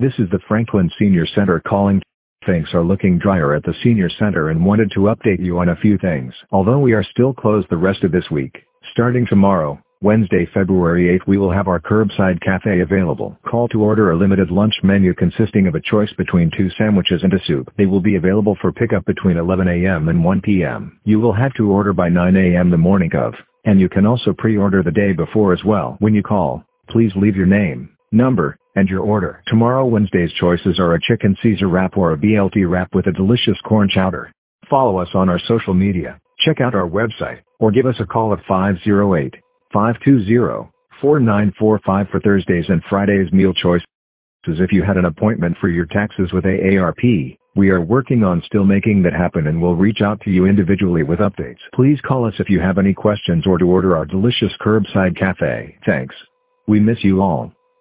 This is the Franklin Senior Center calling. Things are looking drier at the Senior Center and wanted to update you on a few things. Although we are still closed the rest of this week, starting tomorrow, Wednesday, February 8th we will have our curbside cafe available. Call to order a limited lunch menu consisting of a choice between two sandwiches and a soup. They will be available for pickup between 11 a.m. and 1 p.m. You will have to order by 9 a.m. the morning of, and you can also pre-order the day before as well. When you call, please leave your name, number, and your order. Tomorrow Wednesday's choices are a chicken Caesar wrap or a BLT wrap with a delicious corn chowder. Follow us on our social media, check out our website, or give us a call at 508 520 4945 for Thursdays and Fridays meal choices. If you had an appointment for your taxes with AARP, we are working on still making that happen and will reach out to you individually with updates. Please call us if you have any questions or to order our delicious curbside cafe. Thanks. We miss you all.